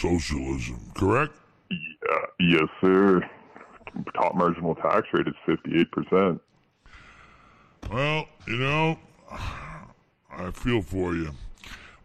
socialism, correct? Yeah, yes, sir. Top marginal tax rate is 58%. Well, you know, I feel for you.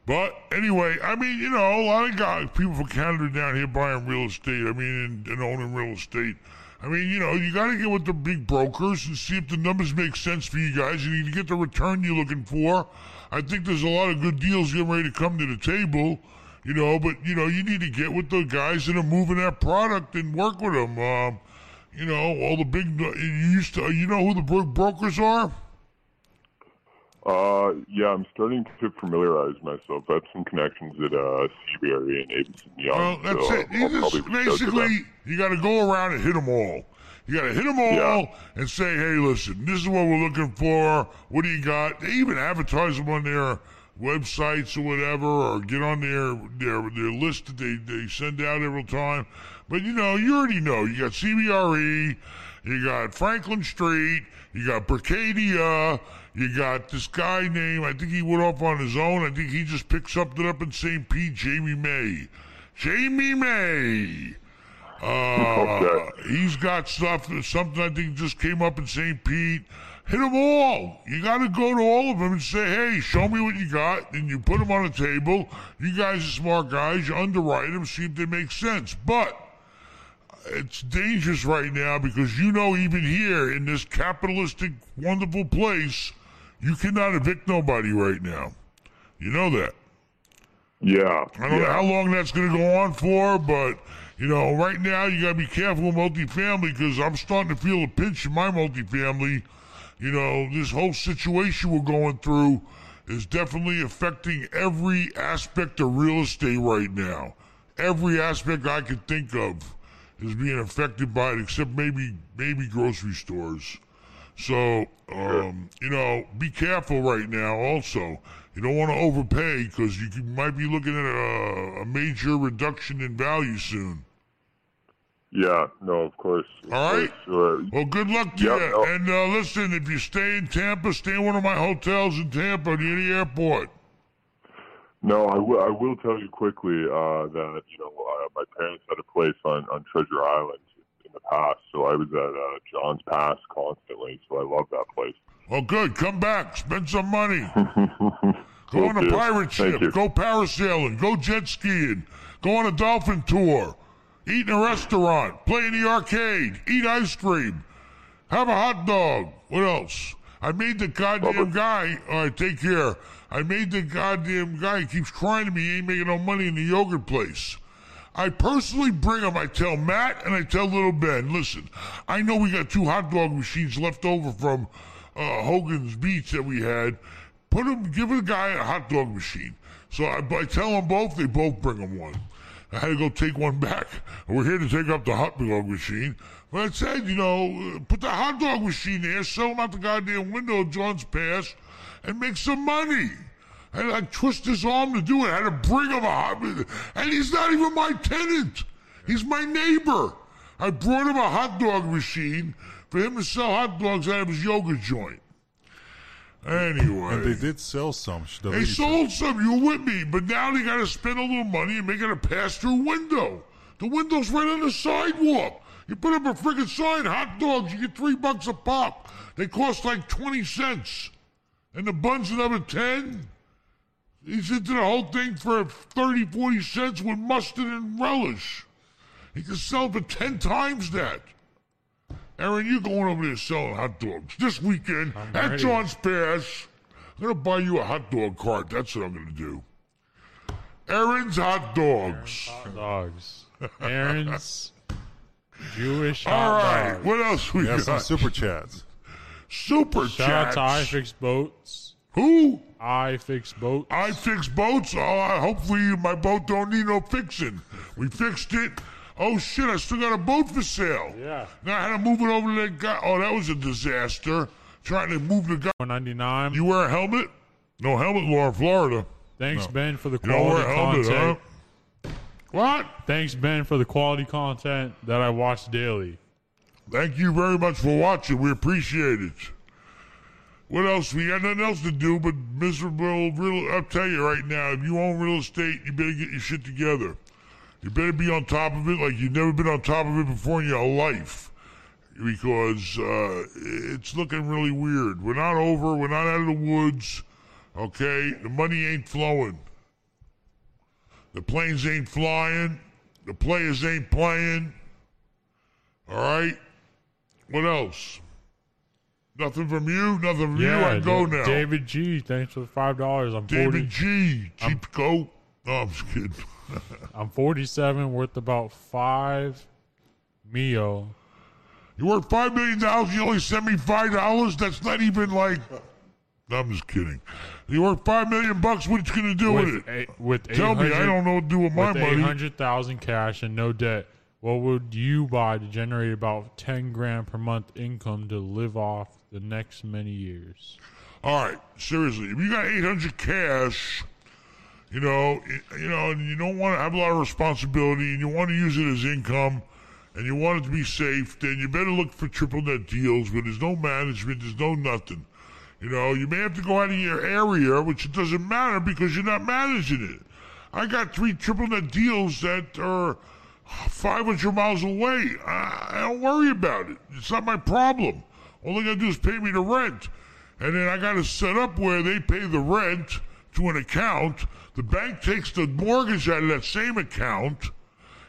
But anyway, I mean, you know, a lot of guys, people from Canada down here buying real estate. I mean, and, and owning real estate. I mean, you know, you got to get with the big brokers and see if the numbers make sense for you guys. You need to get the return you're looking for. I think there's a lot of good deals getting ready to come to the table, you know, but, you know, you need to get with the guys that are moving that product and work with them. Um, you know, all the big, you used to, you know who the bro- brokers are? Uh, yeah, I'm starting to familiarize myself. I have some connections at uh, CBRE and Avison Young. Well, that's so it. You I'll just probably reach out to them. basically you got to go around and hit them all. You got to hit them all Yeah. and say, "Hey, listen, this is what we're looking for. What do you got?" They even advertise them on their websites or whatever, or get on their their their list that they they send out every time. But you know, you already know. You got CBRE, you got Franklin Street, you got Berkadia. You got this guy named, I think he went off on his own. I think he just picked something up in St. Pete, Jamie May. Jamie May. Uh, Okay. He's got stuff, something I think just came up in St. Pete. Hit them all. You got to go to all of them and say, hey, show me what you got. And you put them on a table. You guys are smart guys. You underwrite them, see if they make sense. But it's dangerous right now because you know, even here in this capitalistic, wonderful place, you cannot evict nobody right now. You know that. Yeah, I don't know how long that's going to go on for, but you know, right now you got to be careful with multifamily because I'm starting to feel a pinch in my multifamily. You know, this whole situation we're going through is definitely affecting every aspect of real estate right now. Every aspect I could think of is being affected by it, except maybe maybe grocery stores. So, um, you know, be careful right now. Also, you don't want to overpay because you might be looking at a, a major reduction in value soon. Yeah, no, of course. Of All right. course, uh, Well, good luck to Yeah, you. no. And uh, listen, if you stay in Tampa, stay in one of my hotels in Tampa near the airport. No, I will. I will tell you quickly uh, that you know uh, my parents had a place on on Treasure Island in the past, so I was at uh, John's Pass constantly. So I love that place. Well, good. Come back. Spend some money. Go on a pirate ship. Go parasailing. Go jet skiing. Go on a dolphin tour. Eat in a restaurant. Play in the arcade. Eat ice cream. Have a hot dog. What else? I made the goddamn guy. All right, take care. I made the goddamn guy. He keeps crying to me. He ain't making no money in the yogurt place. I personally bring him. I tell Matt and I tell Little Ben, listen, I know we got two hot dog machines left over from uh, Hogan's Beach that we had. Put him, give a guy a hot dog machine. So I, I tell them both, they both bring him one. I had to go take one back. We're here to take up the hot dog machine. But I said, you know, put the hot dog machine there, sell them out the goddamn window of John's Pass, and make some money. I had to like twist his arm to do it. I had to bring him a hot, and he's not even my tenant. He's my neighbor. I brought him a hot dog machine for him to sell hot dogs out of his yoga joint. Anyway, And they did sell some. the they lady said. sold some. You with me, but now they got to spend a little money and make it a pass-through window. The window's right on the sidewalk. You put up a freaking sign, hot dogs. You get three bucks a pop. They cost like twenty cents, and the buns another ten. He's into the whole thing for 30, 40 cents with mustard and relish. He can sell for ten times that. Aaron, you're going over there selling hot dogs this weekend at ready. John's Pass. I'm gonna buy you a hot dog cart. That's what I'm gonna do. Aaron's hot dogs. Hot dogs. Aaron's Jewish All hot right. dogs. What else we We have some got? super chats. Super Shout out chats. to iFix Boats. Who? I fix Boats. I fix boats. Oh, I- hopefully my boat don't need no fixing. We fixed it. Oh shit! I still got a boat for sale. Yeah. Now I had to move it over to that guy. Oh, that was a disaster. Trying to move the guy. 199. You wear a helmet? No helmet law in Florida. Thanks, Ben, for the quality You don't wear a helmet, content. huh? What? Thanks, Ben, for the quality content that I watch daily. Thank you very much for watching. We appreciate it. What else? We got nothing else to do but miserable real. I'll tell you right now, if you own real estate, you better get your shit together. You better be on top of it like you've never been on top of it before in your life. Because uh, it's looking really weird. We're not over. We're not out of the woods. Okay? The money ain't flowing. The planes ain't flying. The players ain't playing. All right? What else? Nothing from you? Nothing from you? I can go now. David G. Thanks for the five dollars. I'm David forty. G. Cheap coat. No, I'm just kidding. I'm forty-seven, worth about five mio. You worth five million dollars. You only send me five dollars. That's not even like. No, I'm just kidding. You worth five million bucks. What you gonna do with, With it? a, with Tell me. I don't know what to do with my with eight money. hundred thousand cash and no debt. What would you buy to generate about ten grand per month income to live off the next many years? All right, seriously. If you got eight hundred cash, you know, y- you know, and you don't want to have a lot of responsibility, and you want to use it as income, and you want it to be safe, then you better look for triple net deals where there's no management, there's no nothing. You know, you may have to go out of your area, which it doesn't matter because you're not managing it. I got three triple net deals that are 500 miles away. I, I don't worry about it. It's not my problem. All they got to do is pay me the rent. And then I got to set up where they pay the rent to an account. The bank takes the mortgage out of that same account.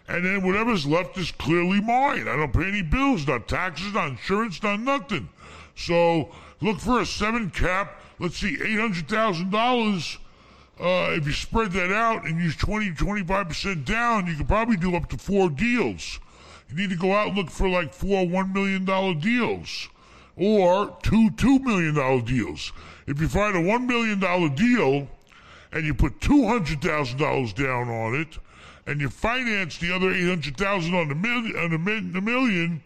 And then whatever's left is clearly mine. I don't pay any bills, not taxes, not insurance, not nothing. So look for a seven cap. Let's see, $800,000. Uh, if you spread that out and use 20, 25% down, you could probably do up to four deals. You need to go out and look for like four $1 million deals or two $2 million deals. If you find a $1 million deal and you put $200,000 down on it and you finance the other 800000 on the, mil- on the, the million,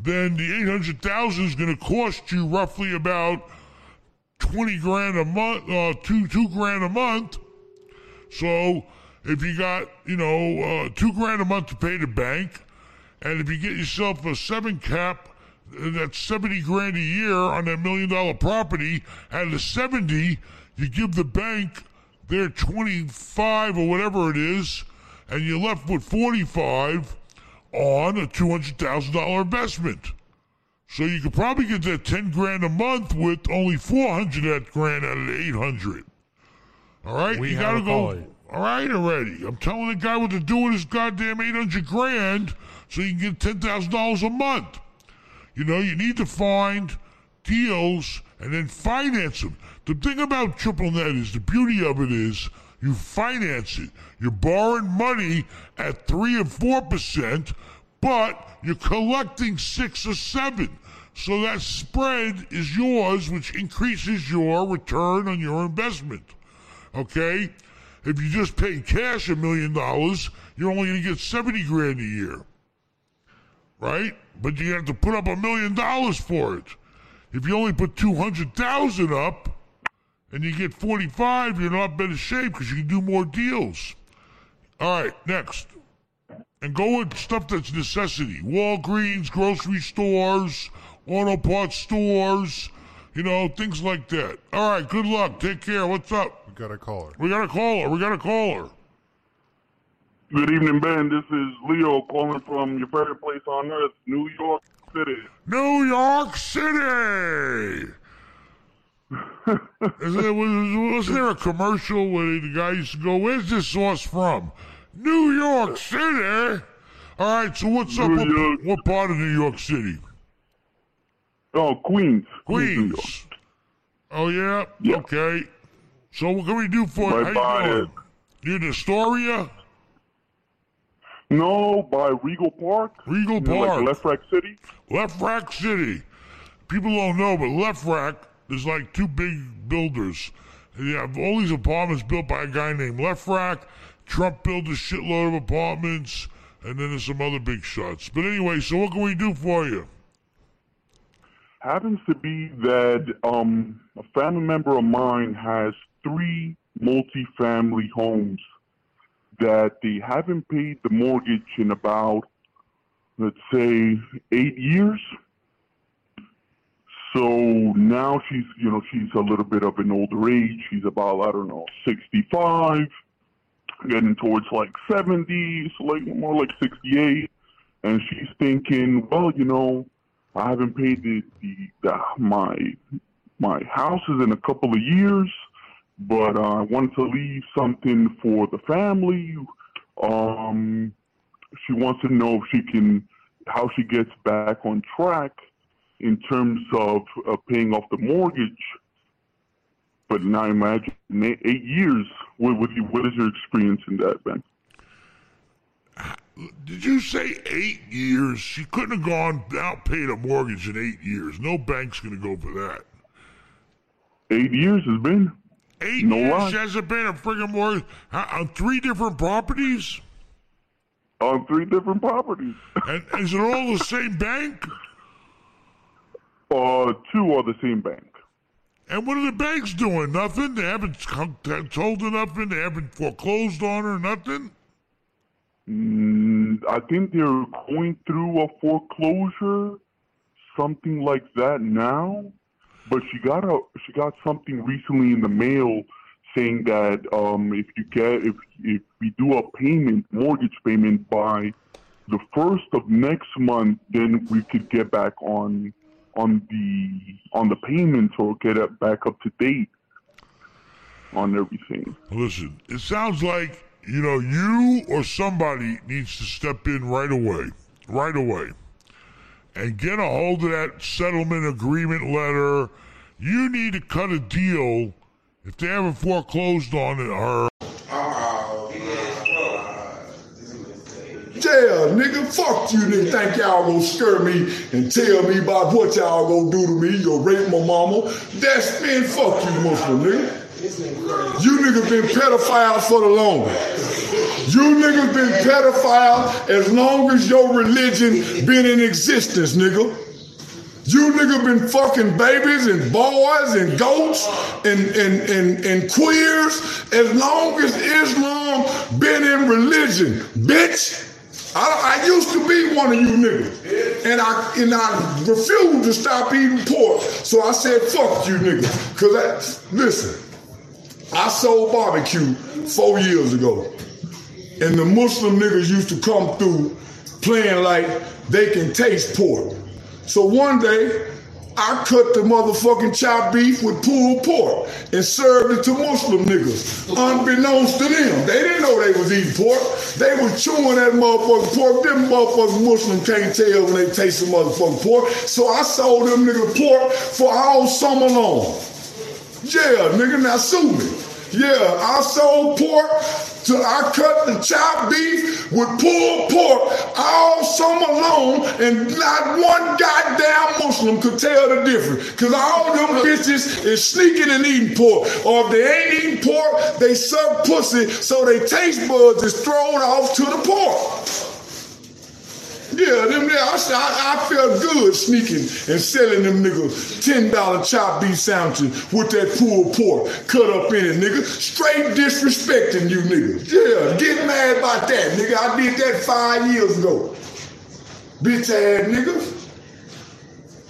then the 800000 is going to cost you roughly about 20 grand a month, uh, two, two grand a month. So if you got, you know, uh, two grand a month to pay the bank, and if you get yourself a seven cap, that's 70 grand a year on that million dollar property, and the 70, you give the bank their 25 or whatever it is, and you're left with 45 on a $200,000 investment. So you could probably get that 10 grand a month with only 400 that grand out of the 800. All right? We you gotta go. caller. All right, already. I'm telling the guy what to do with his goddamn 800 grand so you can get $10,000 a month. You know, you need to find deals and then finance them. The thing about triple net is the beauty of it is you finance it. You're borrowing money at three and four percent, but you're collecting six or seven. So that spread is yours, which increases your return on your investment. Okay? If you just pay cash a million dollars, you're only going to get 70 grand a year. Right? But you have to put up a million dollars for it. If you only put 200,000 up and you get 45, you're not in a lot better shape because you can do more deals. All right, next. And go with stuff that's necessity. Walgreens, grocery stores, auto parts stores, you know, things like that. All right, good luck. Take care. What's up? We got a caller. We got a caller. We got a caller. Good evening, Ben. This is Leo calling from your favorite place on earth, New York City. New York City. Is there, was, was there a commercial where the guy used to go, "Where's this sauce from?" New York City. All right. So what's up? New What, York. what part of New York City? Oh, Queens. York. Queens. Oh yeah. Yeah. Okay. So what can we do for you? Right How you doing? it. You in Astoria? No, by Rego Park. Rego Park. like Lefrak City. Lefrak City. People don't know, but Lefrak is like two big builders. They have all these apartments built by a guy named Lefrak. Trump built a shitload of apartments, and then there's some other big shots. But anyway, so what can we do for you? Happens to be that um, a family member of mine has three multi-family homes that they haven't paid the mortgage in about, let's say, eight years. So now she's, you know, she's a little bit of an older age. She's about, I don't know, 65. getting towards like 70, so like more like 68, and she's thinking, well, you know, I haven't paid the, the, the my my houses in a couple of years, but uh, I wanted to leave something for the family. Um, she wants to know if she can how she gets back on track in terms of uh, paying off the mortgage. But now imagine eight years. What, what, what is your experience in that, Ben? Did you say eight years? She couldn't have gone out paid a mortgage in eight years. No bank's going to go for that. Eight years has been. Eight no years lie. hasn't been a friggin' mortgage on three different properties. On three different properties. and is it all the same bank? Uh, two are the same bank. And what are the banks doing? Nothing. They haven't told her nothing. They haven't foreclosed on her. Nothing. Mm, I think they're going through a foreclosure, something like that now. But she got a she got something recently in the mail saying that um, if you get if if we do a payment mortgage payment by the first of next month, then we could get back on on the on the payments or get it back up to date on everything. Listen, it sounds like you know you or somebody needs to step in right away, right away, and get a hold of that settlement agreement letter. You need to cut a deal if they haven't foreclosed on it, or. her Yeah, nigga, fuck you, nigga. Think y'all gonna scare me and tell me about what y'all gonna do to me. You'll rape my mama. That's man, fuck you, Muslim nigga. You niggas been pedophiles for the longest. You niggas been pedophiles as long as your religion been in existence, nigga. You niggas been fucking babies and boys and goats and, and, and, and queers as long as Islam been in religion, bitch. I, I, used to be one of you niggas. And I and I refused to stop eating pork. So I said, fuck you niggas. Cause I, listen, I sold barbecue four years ago. And the Muslim niggas used to come through playing like they can taste pork. So one day, I cut the motherfucking chopped beef with pulled pork and served it to Muslim niggas, unbeknownst to them. They didn't know they was eating pork. They was chewing that motherfucking pork. Them motherfucking Muslim can't tell when they taste some motherfucking pork. So I sold them niggas pork for all summer long. Yeah, nigga, now sue me. Yeah, I sold pork to I cut the chopped beef with pulled pork all summer long, and not one goddamn Muslim could tell the difference. Cause all them bitches is sneaking and eating pork. Or if they ain't eating pork, they suck pussy, so they taste buds is thrown off to the pork. Yeah, them there, I, I, I felt good sneaking and selling them niggas $10 chop beef sandwiches with that pulled pork cut up in it, nigga. Straight disrespecting you niggas. Yeah, get mad about that, nigga. I did that five years ago. Bitch ass nigga.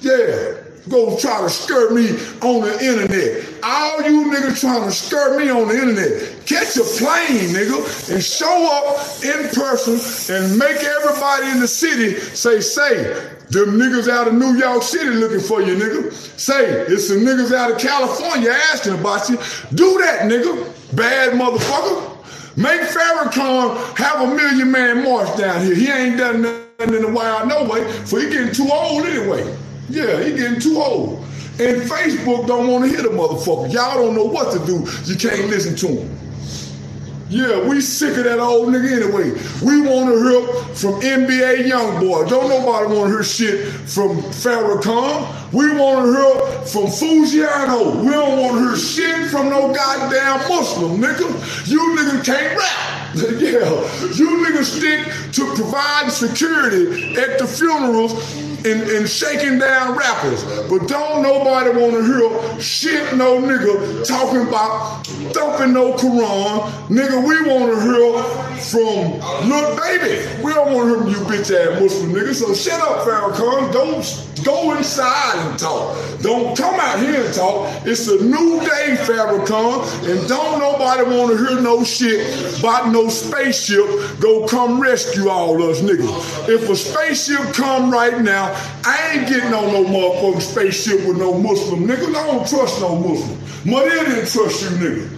Yeah go try to scare me on the internet. All you niggas trying to scare me on the internet. Catch a plane, nigga, and show up in person and make everybody in the city say, say, them niggas out of New York City looking for you, nigga. Say, it's some niggas out of California asking about you. Do that, nigga. Bad motherfucker. Make Farrakhan have a million man march down here. He ain't done nothing in a while no way, for he getting too old anyway. Yeah, he getting too old. And Facebook don't want to hear the motherfucker. Y'all don't know what to do. You can't listen to him. Yeah, we sick of that old nigga anyway. We want to hear from NBA YoungBoy. Don't nobody want to hear shit from Farrakhan. We want to hear from Fujiano. We don't want to hear shit from no goddamn Muslim, nigga. You niggas can't rap. yeah, you niggas stick to providing security at the funerals and, and shaking down rappers. But don't nobody want to hear shit no nigga talking about thumping no Quran. Nigga, we want to hear from Lil Baby. We don't want to hear from you bitch ass Muslim nigga. So shut up, Farrakhan. Don't go inside and talk. Don't come out here and talk. It's a new day, Farrakhan, and don't nobody want to hear no shit about no spaceship. Go come rescue all us niggas. If a spaceship come right now, I ain't getting on no motherfucking spaceship with no Muslim niggas. I don't trust no Muslim. Mother didn't trust you niggas.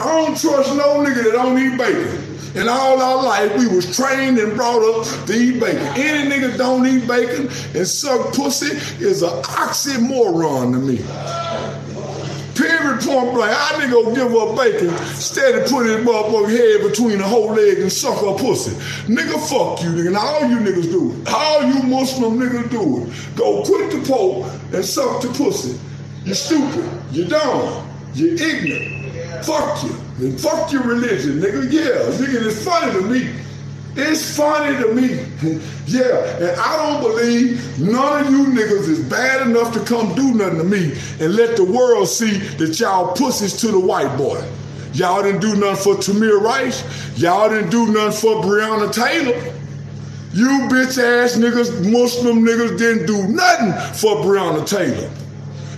I don't trust no nigga that don't eat bacon. And all our life, we was trained and brought up to eat bacon. Any nigga don't eat bacon and suck pussy is an oxymoron to me. Period point blank. I nigga go give up bacon, steady put his motherfucking head between the whole leg and suck her pussy. Nigga, fuck you, nigga. And all you niggas do it. All you Muslim niggas do it. Go quit the pope and suck the pussy. You stupid. You dumb. You ignorant. Fuck you. And fuck your religion, nigga. Yeah, nigga, it's funny to me. It's funny to me. yeah, and I don't believe none of you niggas is bad enough to come do nothing to me and let the world see that y'all pussies to the white boy. Y'all didn't do nothing for Tamir Rice. Y'all didn't do nothing for Breonna Taylor. You bitch ass niggas, Muslim niggas didn't do nothing for Breonna Taylor.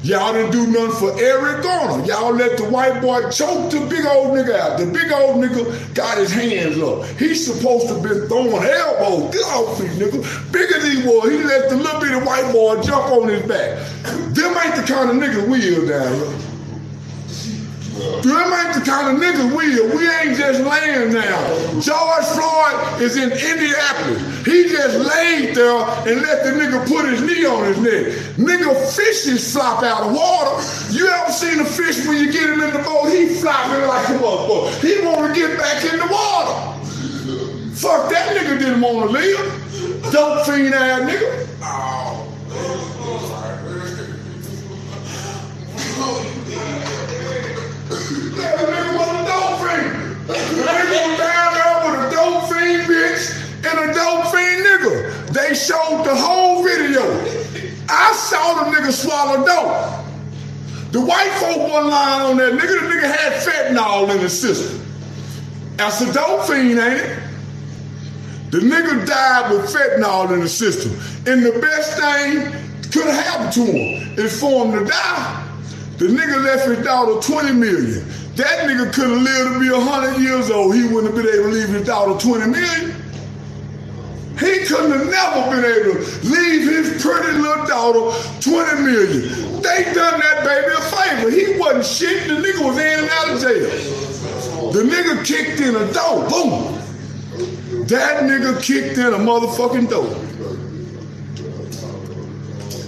Y'all didn't do nothing for Eric Garner. Y'all let the white boy choke the big old nigga out. The big old nigga got his hands up. He's supposed to been throwing elbows. Get off me, nigga. Bigger than he was. He let the little bitty white boy jump on his back. Them ain't the kind of niggas we is down here. Them ain't the kind of niggas we are. We ain't just laying down. George Floyd is in Indianapolis. He just laid there and let the nigga put his knee on his neck. Nigga, fishes flop out of water. You ever seen a fish when you get him in the boat? He flopping like a motherfucker. He want to get back in the water. Fuck that nigga didn't want to live. Dope fiend ass nigga. Oh. Was a down there with a dope fiend bitch and a dope fiend nigga. They showed the whole video. I saw the nigga swallow dope. The white folk wasn't on that nigga. The nigga had fentanyl in his system. That's a dope fiend, ain't it? The nigga died with fentanyl in the system. And the best thing could have happened to him is for him to die. The nigga left his daughter 20 million. That nigga could have lived to be 100 years old. He wouldn't have been able to leave his daughter 20 million. He couldn't have never been able to leave his pretty little daughter 20 million. They done that baby a favor. He wasn't shit. The nigga was in and out of jail. The nigga kicked in a door. Boom. That nigga kicked in a motherfucking door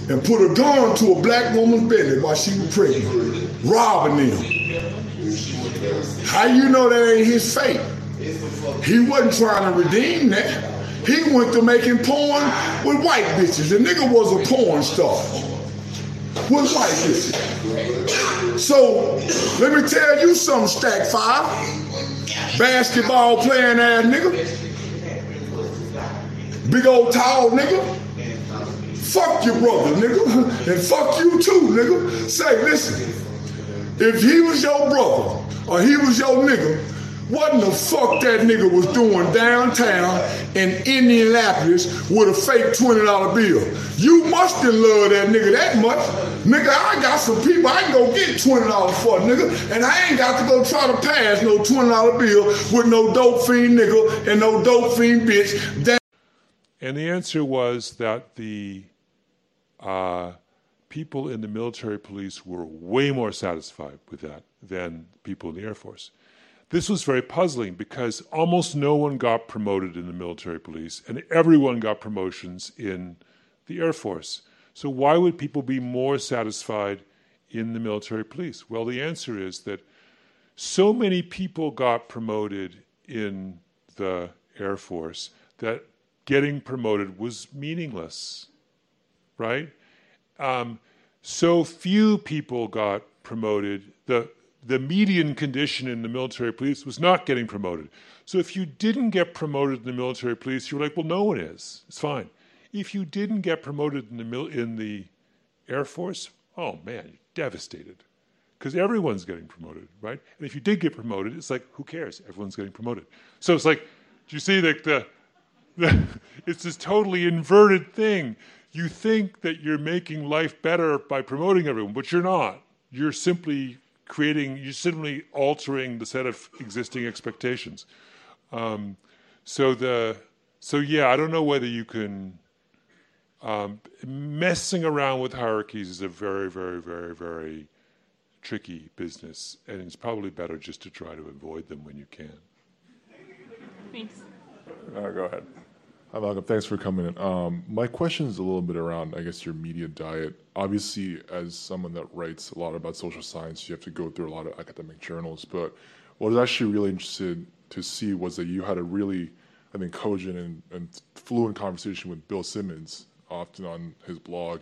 and put a gun to a black woman's belly while she was pregnant, robbing them. How you know that ain't his fate? He wasn't trying to redeem that. He went to making porn with white bitches. The nigga was a porn star with white bitches. So let me tell you something, Stack Five. Basketball playing ass nigga. Big old tall nigga. Fuck your brother, nigga. And fuck you too, nigga. Say, listen, if he was your brother or he was your nigga, what in the fuck that nigga was doing downtown in Indianapolis with a fake $20 bill? You must have loved that nigga that much. Nigga, I got some people I can go get $20 for, nigga, and I ain't got to go try to pass no $20 bill with no dope fiend nigga and no dope fiend bitch. That And the answer was that the uh, people in the military police were way more satisfied with that than people in the Air Force. This was very puzzling because almost no one got promoted in the military police and everyone got promotions in the Air Force. So, why would people be more satisfied in the military police? Well, the answer is that so many people got promoted in the Air Force that getting promoted was meaningless, right? Um, so few people got promoted. The the median condition in the military police was not getting promoted. So if you didn't get promoted in the military police, you were like, well, no one is. It's fine. If you didn't get promoted in the mil- in the Air Force, oh man, you're devastated because everyone's getting promoted, right? And if you did get promoted, it's like, who cares? Everyone's getting promoted. So it's like Do you see that the, the it's this totally inverted thing? You think that you're making life better by promoting everyone, but you're not. You're simply creating. You're simply altering the set of existing expectations. Um, so the so yeah, I don't know whether you can. Um, messing around with hierarchies is a very, very, very, very tricky business, and it's probably better just to try to avoid them when you can. Thanks. Uh, go ahead. Hi, Malcolm. Thanks for coming in. Um, my question is a little bit around, I guess, your media diet. Obviously, as someone that writes a lot about social science, you have to go through a lot of academic journals. But what I was actually really interested to see was that you had a really I think, cogent and, and fluent conversation with Bill Simmons, often on his blog,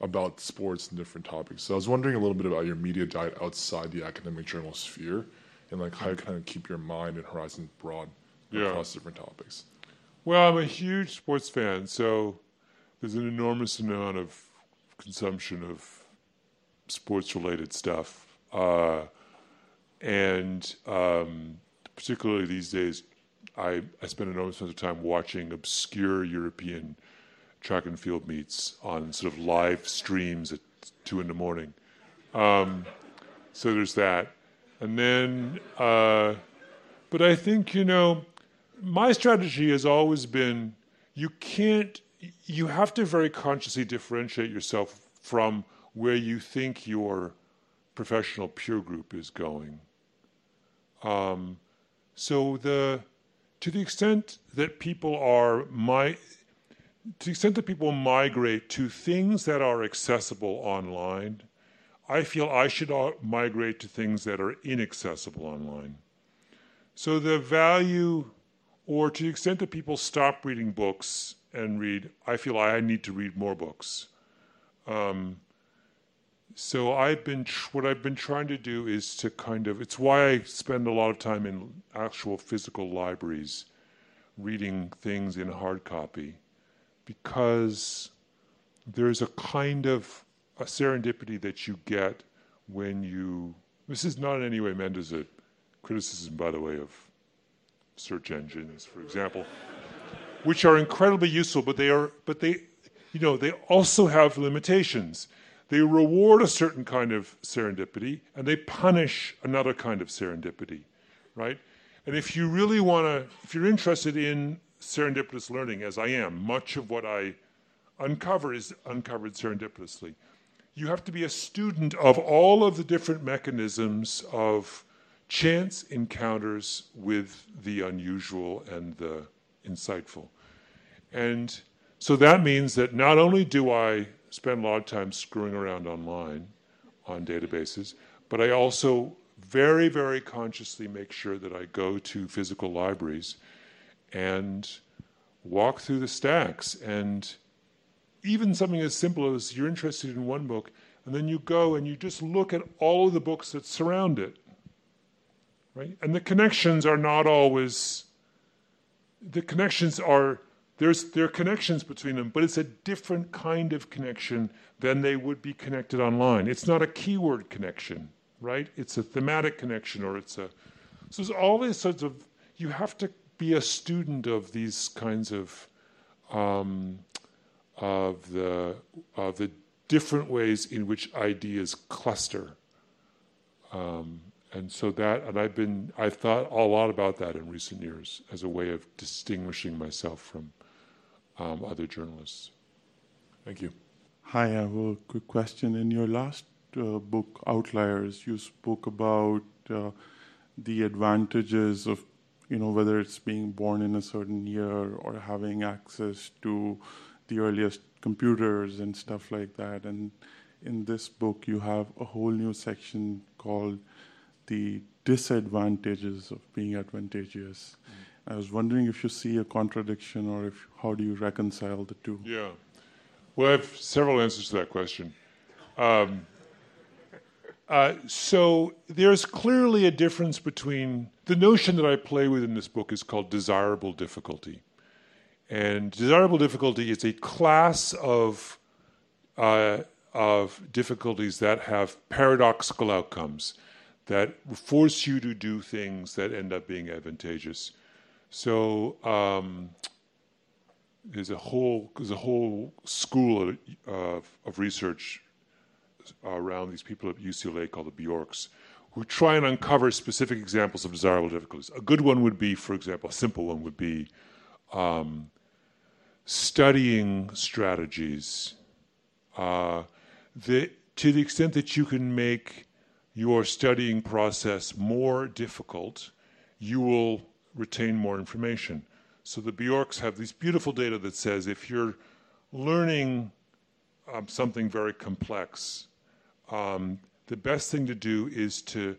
about sports and different topics. So I was wondering a little bit about your media diet outside the academic journal sphere, and like how you kind of keep your mind and horizon broad Yeah. across different topics. Well, I'm a huge sports fan, so there's an enormous amount of consumption of sports related stuff. Uh, and um, particularly these days, I, I spend an enormous amount of time watching obscure European track and field meets on sort of live streams at two in the morning. Um, so there's that. And then, uh, but I think, you know, my strategy has always been you can't, you have to very consciously differentiate yourself from where you think your professional peer group is going. Um, so the, to the extent that people are my, to the extent that people migrate to things that are accessible online, I feel I should migrate to things that are inaccessible online. So the value, or to the extent that people stop reading books and read, I feel I need to read more books. Um, so I've been tr- what I've been trying to do is to kind of it's why I spend a lot of time in actual physical libraries reading things in hard copy because there's a kind of a serendipity that you get when you this is not in any way meant as a criticism by the way of search engines for example which are incredibly useful but they are but they you know they also have limitations they reward a certain kind of serendipity and they punish another kind of serendipity, right? And if you really want to, if you're interested in serendipitous learning, as I am, much of what I uncover is uncovered serendipitously. You have to be a student of all of the different mechanisms of chance encounters with the unusual and the insightful. And so that means that not only do I spend a lot of time screwing around online on databases, but I also very, very consciously make sure that I go to physical libraries and walk through the stacks. And even something as simple as you're interested in one book, and then you go and you just look at all of the books that surround it. Right? And the connections are not always the connections are there's there are connections between them, but it's a different kind of connection than they would be connected online. It's not a keyword connection, right? It's a thematic connection, or it's a so there's all these sorts of you have to be a student of these kinds of um, of the of the different ways in which ideas cluster. Um, and so that, and I've been, I've thought a lot about that in recent years as a way of distinguishing myself from um, other journalists. Thank you. Hi, I have a quick question. In your last uh, book, Outliers, you spoke about uh, the advantages of, you know, whether it's being born in a certain year or having access to the earliest computers and stuff like that. And in this book, you have a whole new section called the disadvantages of being advantageous. I was wondering if you see a contradiction or if how do you reconcile the two? Yeah. Well, I have several answers to that question. Um, uh, so there's clearly a difference between the notion that I play with in this book is called desirable difficulty. And desirable difficulty is a class of, uh, of difficulties that have paradoxical outcomes that force you to do things that end up being advantageous. So um, there's a whole there's a whole school of, of research around these people at UCLA called the Bjorks, who try and uncover specific examples of desirable difficulties. A good one would be, for example, a simple one would be um, studying strategies. Uh, the, to the extent that you can make your studying process more difficult, you will retain more information. So the Bjorks have these beautiful data that says if you're learning um, something very complex, um, the best thing to do is to